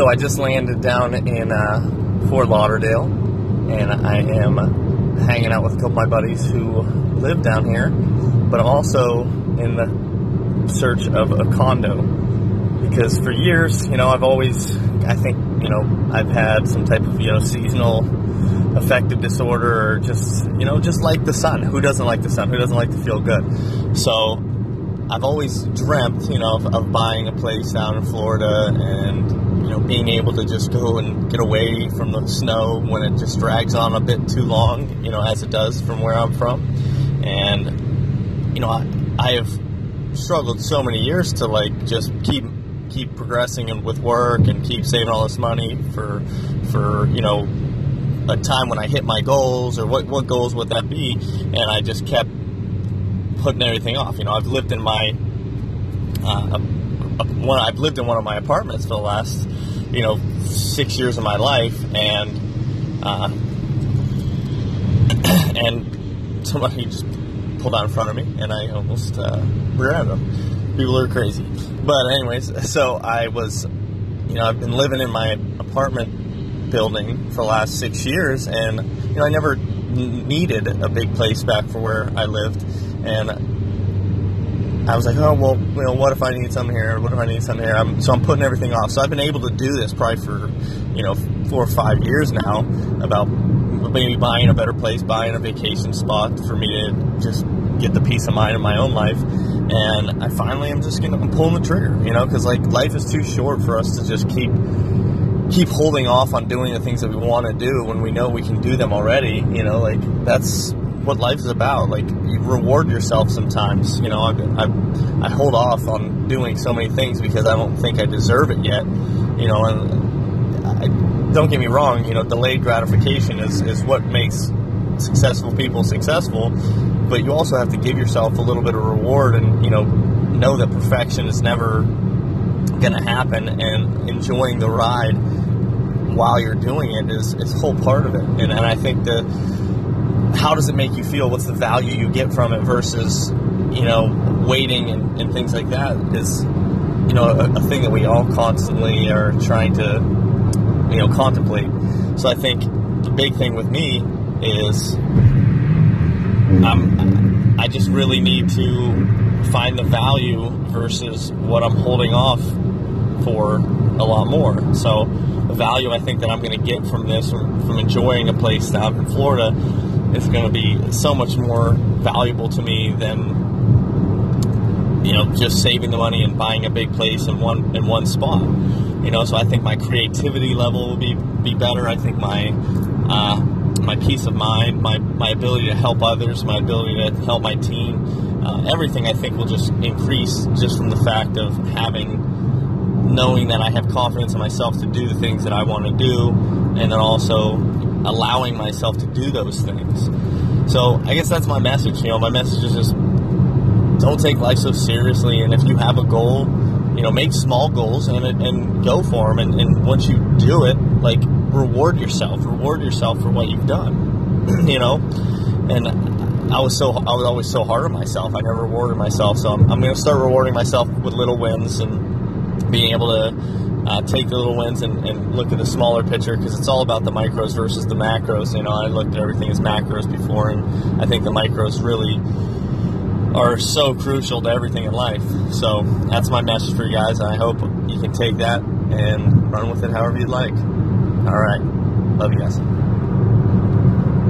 So I just landed down in uh, Fort Lauderdale, and I am hanging out with a couple of my buddies who live down here, but also in the search of a condo because for years, you know, I've always, I think, you know, I've had some type of, you know, seasonal affective disorder or just, you know, just like the sun. Who doesn't like the sun? Who doesn't like to feel good? So I've always dreamt, you know, of, of buying a place down in Florida and being able to just go and get away from the snow when it just drags on a bit too long, you know, as it does from where I'm from. And, you know, I, I have struggled so many years to like just keep keep progressing and with work and keep saving all this money for for you know a time when I hit my goals or what what goals would that be and I just kept putting everything off you know I've lived in my uh, one I've lived in one of my apartments for the last you know six years of my life, and uh, and somebody just pulled out in front of me, and I almost uh, rear-ended them. People are crazy, but anyways, so I was, you know, I've been living in my apartment building for the last six years, and you know, I never needed a big place back for where I lived, and I was like, oh well, you know, what if I need something here? What if I need something here? I'm, so I'm putting everything off. So I've been able to do this probably for, you know, four or five years now. About maybe buying a better place, buying a vacation spot for me to just get the peace of mind in my own life. And I finally am just gonna I'm pulling the trigger, you know, because like life is too short for us to just keep keep holding off on doing the things that we want to do when we know we can do them already. You know, like that's what life is about. Like you reward yourself sometimes. You know, I, I, I hold off on doing so many things because I don't think I deserve it yet. You know, and I, don't get me wrong. You know, delayed gratification is is what makes successful people successful. But you also have to give yourself a little bit of reward, and you know, know that perfection is never going to happen, and enjoying the ride while you're doing it is is a whole part of it. And, and I think that how does it make you feel? What's the value you get from it versus, you know, waiting and, and things like that is, you know, a, a, thing that we all constantly are trying to, you know, contemplate. So I think the big thing with me is I'm, I just really need to find the value versus what I'm holding off for a lot more. So the value I think that I'm going to get from this, from, from enjoying a place down in Florida, is going to be so much more valuable to me than you know just saving the money and buying a big place in one in one spot. You know, so I think my creativity level will be be better. I think my uh, my peace of mind, my my ability to help others, my ability to help my team, uh, everything I think will just increase just from the fact of having knowing that I have confidence in myself to do the things that I want to do, and then also allowing myself to do those things. So I guess that's my message. You know, my message is just don't take life so seriously, and if you have a goal, you know, make small goals and and go for them. And, and once you do it, like reward yourself, reward yourself for what you've done. you know, and I was so I was always so hard on myself. I never rewarded myself, so I'm, I'm going to start rewarding myself with little wins and being able to uh, take the little wins and, and, look at the smaller picture because it's all about the micros versus the macros. You know, I looked at everything as macros before, and I think the micros really are so crucial to everything in life. So that's my message for you guys, I hope you can take that and run with it however you'd like. All right. Love you guys.